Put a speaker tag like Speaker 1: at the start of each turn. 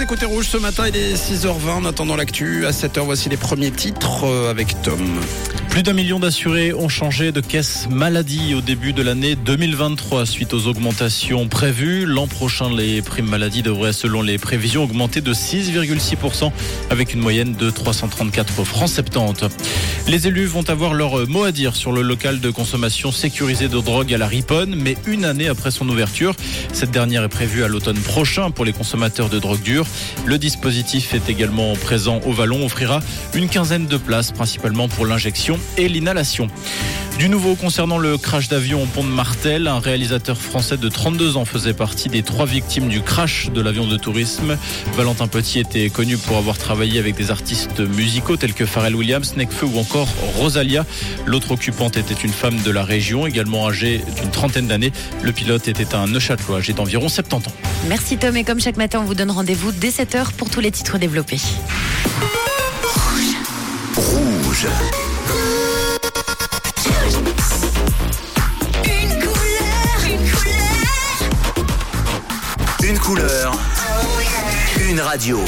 Speaker 1: Écoutez Rouge ce matin, il est 6h20 en attendant l'actu. À 7h, voici les premiers titres euh, avec Tom.
Speaker 2: Plus d'un million d'assurés ont changé de caisse maladie au début de l'année 2023 suite aux augmentations prévues. L'an prochain, les primes maladie devraient, selon les prévisions, augmenter de 6,6% avec une moyenne de 334 francs 70. Les élus vont avoir leur mot à dire sur le local de consommation sécurisé de drogue à la Riponne, mais une année après son ouverture. Cette dernière est prévue à l'automne prochain pour les consommateurs de drogue dure. Le dispositif est également présent au Vallon, offrira une quinzaine de places, principalement pour l'injection et l'inhalation. Du nouveau concernant le crash d'avion au pont de Martel, un réalisateur français de 32 ans faisait partie des trois victimes du crash de l'avion de tourisme. Valentin Petit était connu pour avoir travaillé avec des artistes musicaux tels que Pharrell Williams, Nekfeu ou encore Rosalia. L'autre occupante était une femme de la région, également âgée d'une trentaine d'années. Le pilote était un Neuchâtelois âgé d'environ 70 ans.
Speaker 3: Merci Tom et comme chaque matin, on vous donne rendez-vous dès 7h pour tous les titres développés.
Speaker 4: Une couleur. Une radio.